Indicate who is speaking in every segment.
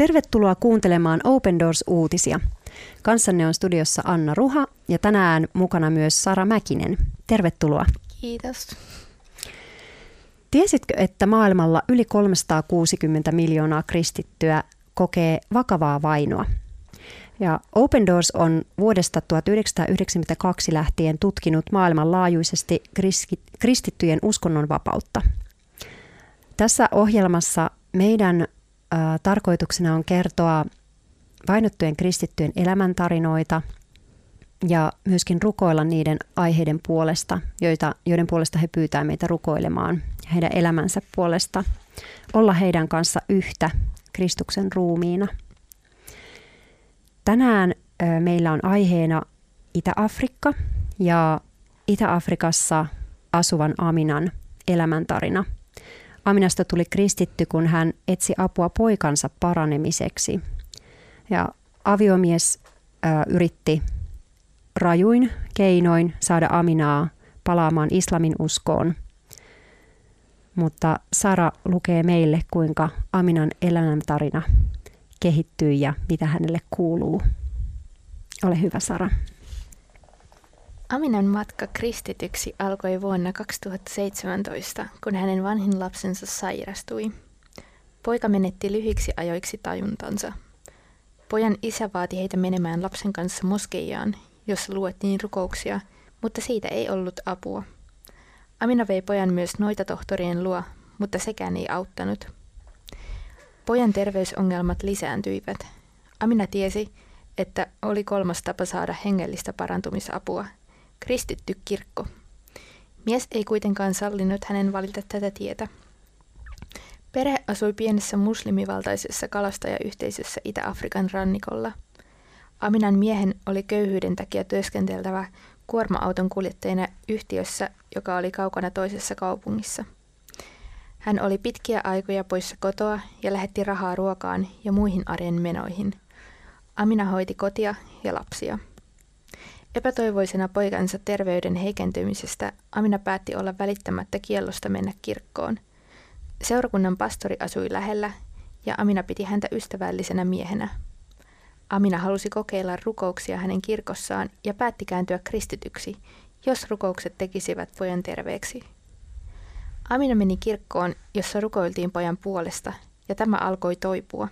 Speaker 1: Tervetuloa kuuntelemaan Open Doors-uutisia. Kanssanne on studiossa Anna Ruha ja tänään mukana myös Sara Mäkinen. Tervetuloa.
Speaker 2: Kiitos.
Speaker 1: Tiesitkö, että maailmalla yli 360 miljoonaa kristittyä kokee vakavaa vainoa? Ja Open Doors on vuodesta 1992 lähtien tutkinut maailmanlaajuisesti kristittyjen uskonnonvapautta. Tässä ohjelmassa meidän tarkoituksena on kertoa vainottujen kristittyjen elämäntarinoita ja myöskin rukoilla niiden aiheiden puolesta, joita, joiden puolesta he pyytää meitä rukoilemaan heidän elämänsä puolesta, olla heidän kanssa yhtä Kristuksen ruumiina. Tänään meillä on aiheena Itä-Afrikka ja Itä-Afrikassa asuvan Aminan elämäntarina – Aminasta tuli kristitty, kun hän etsi apua poikansa paranemiseksi. Ja aviomies ää, yritti rajuin keinoin saada Aminaa palaamaan islamin uskoon. Mutta Sara lukee meille, kuinka Aminan elämäntarina kehittyi ja mitä hänelle kuuluu. Ole hyvä, Sara.
Speaker 2: Aminan matka kristityksi alkoi vuonna 2017, kun hänen vanhin lapsensa sairastui. Poika menetti lyhyiksi ajoiksi tajuntansa. Pojan isä vaati heitä menemään lapsen kanssa moskeijaan, jossa luettiin rukouksia, mutta siitä ei ollut apua. Amina vei pojan myös noita tohtorien luo, mutta sekään ei auttanut. Pojan terveysongelmat lisääntyivät. Amina tiesi, että oli kolmas tapa saada hengellistä parantumisapua – kristitty kirkko. Mies ei kuitenkaan sallinut hänen valita tätä tietä. Perhe asui pienessä muslimivaltaisessa kalastajayhteisössä Itä-Afrikan rannikolla. Aminan miehen oli köyhyyden takia työskenteltävä kuorma-auton kuljettajana yhtiössä, joka oli kaukana toisessa kaupungissa. Hän oli pitkiä aikoja poissa kotoa ja lähetti rahaa ruokaan ja muihin arjen menoihin. Amina hoiti kotia ja lapsia. Epätoivoisena poikansa terveyden heikentymisestä Amina päätti olla välittämättä kiellosta mennä kirkkoon. Seurakunnan pastori asui lähellä ja Amina piti häntä ystävällisenä miehenä. Amina halusi kokeilla rukouksia hänen kirkossaan ja päätti kääntyä kristityksi, jos rukoukset tekisivät pojan terveeksi. Amina meni kirkkoon, jossa rukoiltiin pojan puolesta, ja tämä alkoi toipua.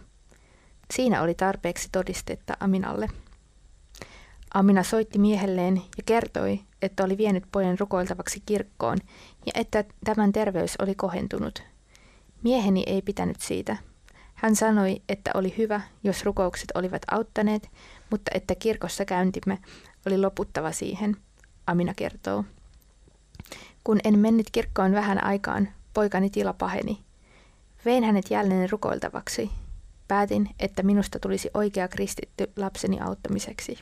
Speaker 2: Siinä oli tarpeeksi todistetta Aminalle. Amina soitti miehelleen ja kertoi, että oli vienyt pojan rukoiltavaksi kirkkoon ja että tämän terveys oli kohentunut. Mieheni ei pitänyt siitä. Hän sanoi, että oli hyvä, jos rukoukset olivat auttaneet, mutta että kirkossa käyntimme oli loputtava siihen, Amina kertoo. Kun en mennyt kirkkoon vähän aikaan, poikani tila paheni. Vein hänet jälleen rukoiltavaksi. Päätin, että minusta tulisi oikea kristitty lapseni auttamiseksi.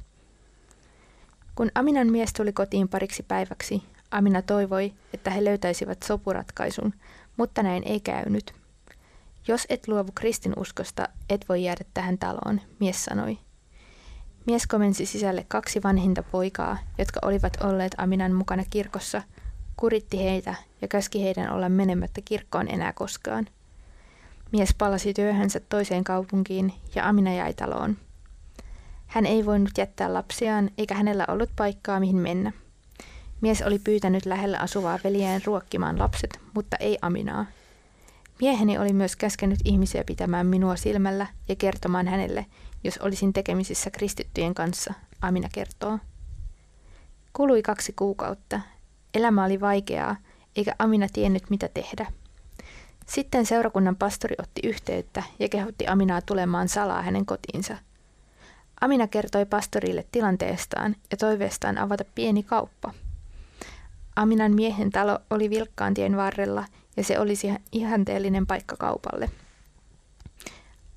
Speaker 2: Kun Aminan mies tuli kotiin pariksi päiväksi, Amina toivoi, että he löytäisivät sopuratkaisun, mutta näin ei käynyt. Jos et luovu kristinuskosta, et voi jäädä tähän taloon, mies sanoi. Mies komensi sisälle kaksi vanhinta poikaa, jotka olivat olleet Aminan mukana kirkossa, kuritti heitä ja käski heidän olla menemättä kirkkoon enää koskaan. Mies palasi työhönsä toiseen kaupunkiin ja Amina jäi taloon. Hän ei voinut jättää lapsiaan, eikä hänellä ollut paikkaa mihin mennä. Mies oli pyytänyt lähellä asuvaa veljään ruokkimaan lapset, mutta ei Aminaa. Mieheni oli myös käskenyt ihmisiä pitämään minua silmällä ja kertomaan hänelle, jos olisin tekemisissä kristittyjen kanssa, Amina kertoo. Kului kaksi kuukautta. Elämä oli vaikeaa, eikä Amina tiennyt mitä tehdä. Sitten seurakunnan pastori otti yhteyttä ja kehotti Aminaa tulemaan salaa hänen kotiinsa – Amina kertoi pastorille tilanteestaan ja toiveestaan avata pieni kauppa. Aminan miehen talo oli vilkkaan tien varrella ja se olisi ihanteellinen paikka kaupalle.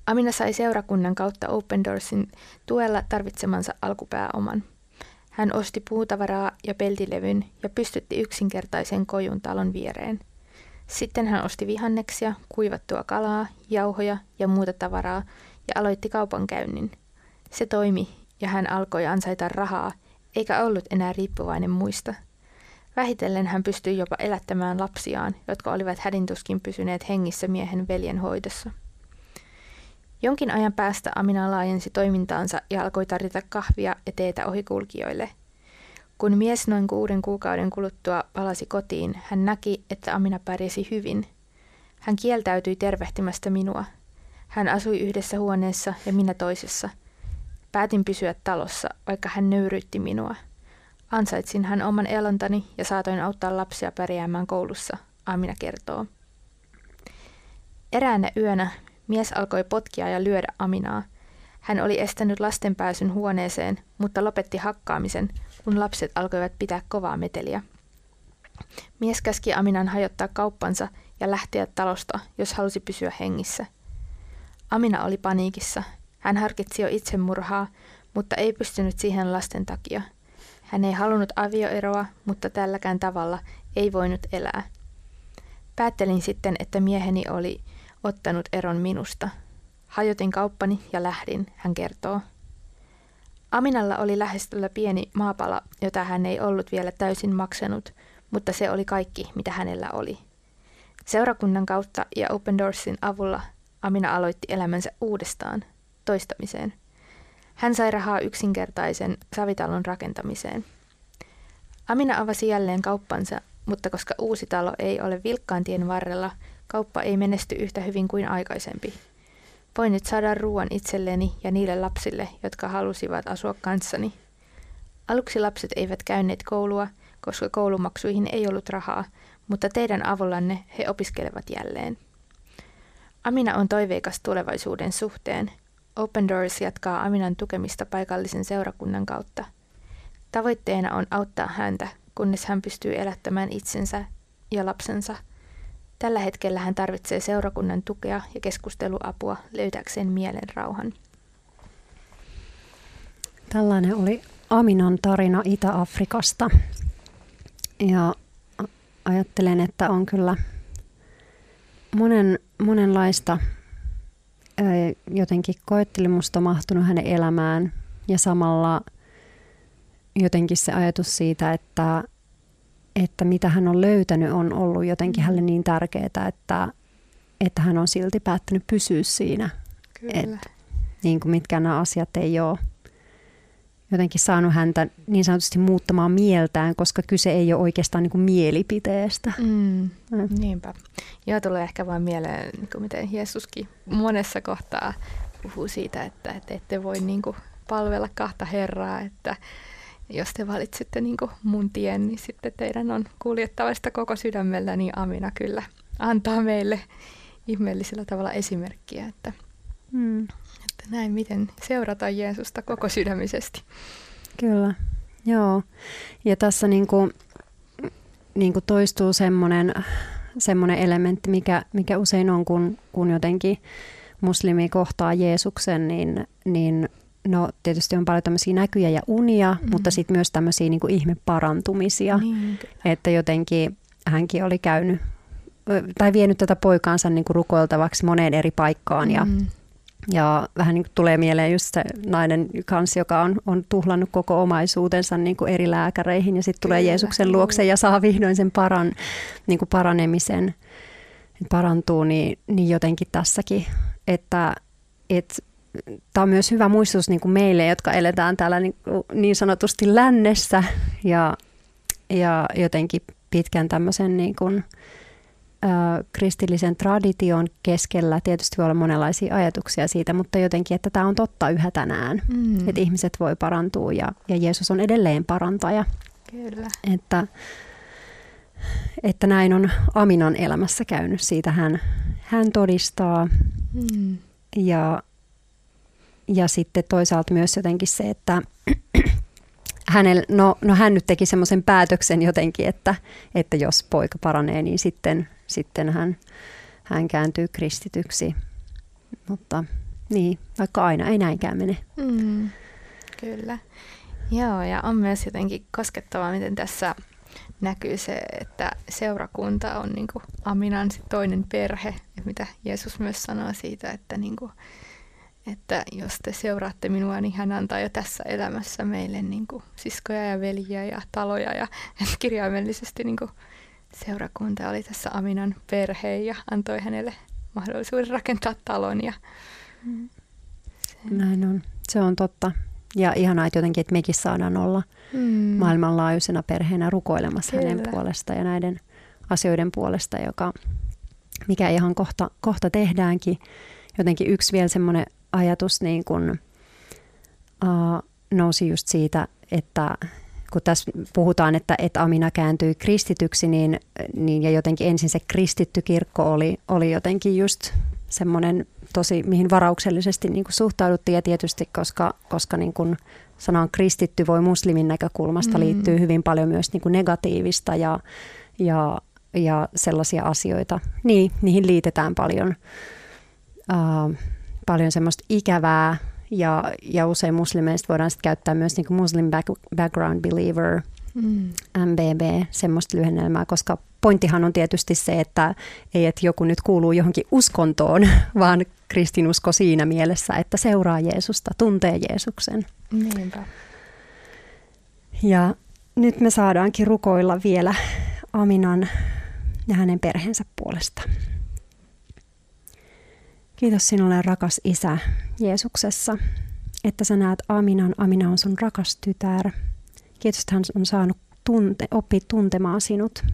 Speaker 2: Amina sai seurakunnan kautta Open Doorsin tuella tarvitsemansa alkupääoman. Hän osti puutavaraa ja peltilevyn ja pystytti yksinkertaisen kojun talon viereen. Sitten hän osti vihanneksia, kuivattua kalaa, jauhoja ja muuta tavaraa ja aloitti kaupankäynnin. Se toimi ja hän alkoi ansaita rahaa, eikä ollut enää riippuvainen muista. Vähitellen hän pystyi jopa elättämään lapsiaan, jotka olivat hädintuskin pysyneet hengissä miehen veljen hoidossa. Jonkin ajan päästä Amina laajensi toimintaansa ja alkoi tarjota kahvia ja teetä ohikulkijoille. Kun mies noin kuuden kuukauden kuluttua palasi kotiin, hän näki, että Amina pärjäsi hyvin. Hän kieltäytyi tervehtimästä minua. Hän asui yhdessä huoneessa ja minä toisessa. Päätin pysyä talossa, vaikka hän nöyryytti minua. Ansaitsin hän oman elontani ja saatoin auttaa lapsia pärjäämään koulussa, Amina kertoo. Eräänä yönä mies alkoi potkia ja lyödä Aminaa. Hän oli estänyt lasten pääsyn huoneeseen, mutta lopetti hakkaamisen, kun lapset alkoivat pitää kovaa meteliä. Mies käski Aminan hajottaa kauppansa ja lähteä talosta, jos halusi pysyä hengissä. Amina oli paniikissa. Hän harkitsi jo itsemurhaa, mutta ei pystynyt siihen lasten takia. Hän ei halunnut avioeroa, mutta tälläkään tavalla ei voinut elää. Päättelin sitten, että mieheni oli ottanut eron minusta. Hajotin kauppani ja lähdin, hän kertoo. Aminalla oli lähestyllä pieni maapala, jota hän ei ollut vielä täysin maksanut, mutta se oli kaikki, mitä hänellä oli. Seurakunnan kautta ja Open Doorsin avulla Amina aloitti elämänsä uudestaan, toistamiseen. Hän sai rahaa yksinkertaisen savitalon rakentamiseen. Amina avasi jälleen kauppansa, mutta koska uusi talo ei ole vilkkaan tien varrella, kauppa ei menesty yhtä hyvin kuin aikaisempi. Voin nyt saada ruoan itselleni ja niille lapsille, jotka halusivat asua kanssani. Aluksi lapset eivät käyneet koulua, koska koulumaksuihin ei ollut rahaa, mutta teidän avullanne he opiskelevat jälleen. Amina on toiveikas tulevaisuuden suhteen. Open Doors jatkaa Aminan tukemista paikallisen seurakunnan kautta. Tavoitteena on auttaa häntä, kunnes hän pystyy elättämään itsensä ja lapsensa. Tällä hetkellä hän tarvitsee seurakunnan tukea ja keskusteluapua löytääkseen mielen rauhan.
Speaker 1: Tällainen oli Aminan tarina Itä-Afrikasta. Ja ajattelen, että on kyllä monen, monenlaista jotenkin koettelemusta mahtunut hänen elämään ja samalla jotenkin se ajatus siitä, että, että mitä hän on löytänyt on ollut jotenkin hänelle niin tärkeää, että, että hän on silti päättänyt pysyä siinä.
Speaker 2: Kyllä. Et,
Speaker 1: niin kuin mitkään nämä asiat ei ole jotenkin saanut häntä niin sanotusti muuttamaan mieltään, koska kyse ei ole oikeastaan niin kuin mielipiteestä.
Speaker 2: Mm, mm. Niinpä. Ja tulee ehkä vain mieleen, niin kuin miten Jeesuskin monessa kohtaa puhuu siitä, että, että ette voi niin kuin palvella kahta Herraa, että jos te valitsette niin kuin mun tien, niin sitten teidän on kuljettava sitä koko sydämellä, niin Amina kyllä antaa meille ihmeellisellä tavalla esimerkkiä, että mm että näin miten seurata Jeesusta koko sydämisesti.
Speaker 1: Kyllä, joo. Ja tässä niin kuin, niin kuin toistuu semmoinen, semmoinen elementti, mikä, mikä usein on, kun, kun jotenkin muslimi kohtaa Jeesuksen, niin, niin no tietysti on paljon tämmöisiä näkyjä ja unia, mm. mutta sitten myös tämmöisiä niin kuin ihmeparantumisia. Niin, että jotenkin hänkin oli käynyt tai vienyt tätä poikaansa niin kuin rukoiltavaksi moneen eri paikkaan ja ja vähän niin kuin tulee mieleen just se nainen kanssa, joka on, on tuhlannut koko omaisuutensa niin kuin eri lääkäreihin ja sitten tulee Jeesuksen luokse ja saa vihdoin sen paran, niin kuin paranemisen, parantuu, niin, niin jotenkin tässäkin, että et, tämä on myös hyvä muistutus niin kuin meille, jotka eletään täällä niin, niin sanotusti lännessä ja, ja jotenkin pitkän tämmöisen niin kuin, kristillisen tradition keskellä tietysti voi olla monenlaisia ajatuksia siitä, mutta jotenkin, että tämä on totta yhä tänään, mm. että ihmiset voi parantua ja, ja Jeesus on edelleen parantaja.
Speaker 2: Kyllä.
Speaker 1: Että, että näin on Aminan elämässä käynyt. Siitä hän, hän todistaa. Mm. Ja, ja sitten toisaalta myös jotenkin se, että hänellä, no, no hän nyt teki semmoisen päätöksen jotenkin, että, että jos poika paranee, niin sitten sitten hän, hän kääntyy kristityksi. Mutta niin, vaikka aina ei näinkään mene.
Speaker 2: Mm, kyllä. Joo, ja on myös jotenkin koskettavaa, miten tässä näkyy se, että seurakunta on niin kuin Aminan toinen perhe, ja mitä Jeesus myös sanoo siitä, että, niin kuin, että jos te seuraatte minua, niin hän antaa jo tässä elämässä meille niin kuin siskoja ja veljiä ja taloja, ja kirjaimellisesti niin kuin seurakunta oli tässä Aminan perhe ja antoi hänelle mahdollisuuden rakentaa talon ja, mm.
Speaker 1: Näin on. Se on totta. Ja ihanaa, että jotenkin, että mekin saadaan olla mm. maailmanlaajuisena perheenä rukoilemassa Kyllä. hänen puolesta ja näiden asioiden puolesta, joka, mikä ihan kohta, kohta tehdäänkin. Jotenkin yksi vielä semmoinen ajatus niin kun, uh, nousi just siitä, että kun tässä puhutaan, että, että Amina kääntyi kristityksi, niin, niin ja jotenkin ensin se kristitty kirkko oli, oli jotenkin just semmoinen tosi, mihin varauksellisesti niin kuin suhtauduttiin ja tietysti, koska, koska niin kuin sanan kristitty voi muslimin näkökulmasta mm. liittyy hyvin paljon myös niin kuin negatiivista ja, ja, ja sellaisia asioita. Niin, niihin liitetään paljon, uh, paljon semmoista ikävää ja, ja usein muslimeista voidaan sitten käyttää myös niin kuin Muslim back, Background Believer, mm. MBB, semmoista lyhennelmää, koska pointtihan on tietysti se, että ei, että joku nyt kuuluu johonkin uskontoon, vaan kristinusko siinä mielessä, että seuraa Jeesusta, tuntee Jeesuksen.
Speaker 2: Niinpä.
Speaker 1: Ja nyt me saadaankin rukoilla vielä Aminan ja hänen perheensä puolesta. Kiitos sinulle rakas Isä Jeesuksessa, että sä näet Aminan. Amina on sun rakas tytär. Kiitos, että hän on saanut tunte, oppia tuntemaan sinut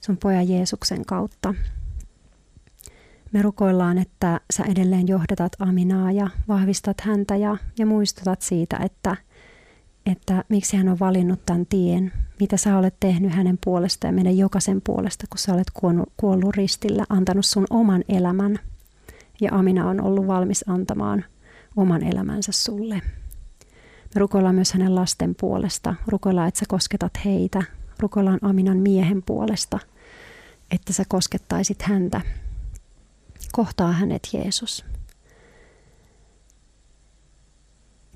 Speaker 1: sun pojan Jeesuksen kautta. Me rukoillaan, että sä edelleen johdatat Aminaa ja vahvistat häntä ja, ja muistutat siitä, että, että miksi hän on valinnut tämän tien, mitä sä olet tehnyt hänen puolestaan ja meidän jokaisen puolesta, kun sä olet kuollut, kuollut ristillä, antanut sun oman elämän – ja Amina on ollut valmis antamaan oman elämänsä sulle. Me rukoillaan myös hänen lasten puolesta. Rukoillaan, että sä kosketat heitä. Rukoillaan Aminan miehen puolesta, että sä koskettaisit häntä. Kohtaa hänet Jeesus.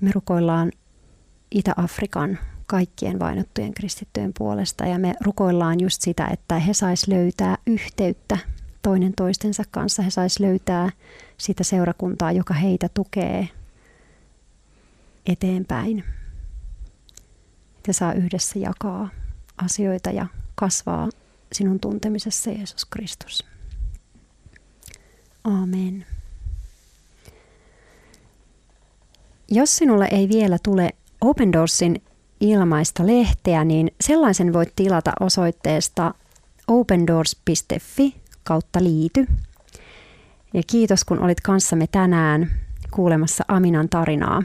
Speaker 1: Me rukoillaan Itä-Afrikan kaikkien vainottujen kristittyjen puolesta ja me rukoillaan just sitä, että he sais löytää yhteyttä toinen toistensa kanssa. He sais löytää sitä seurakuntaa, joka heitä tukee eteenpäin. Ja saa yhdessä jakaa asioita ja kasvaa sinun tuntemisessa Jeesus Kristus. Amen. Jos sinulle ei vielä tule Open Doorsin ilmaista lehteä, niin sellaisen voit tilata osoitteesta opendoors.fi kautta liity. Ja kiitos, kun olit kanssamme tänään kuulemassa Aminan tarinaa.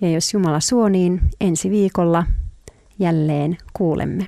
Speaker 1: Ja jos Jumala suo, niin ensi viikolla jälleen kuulemme.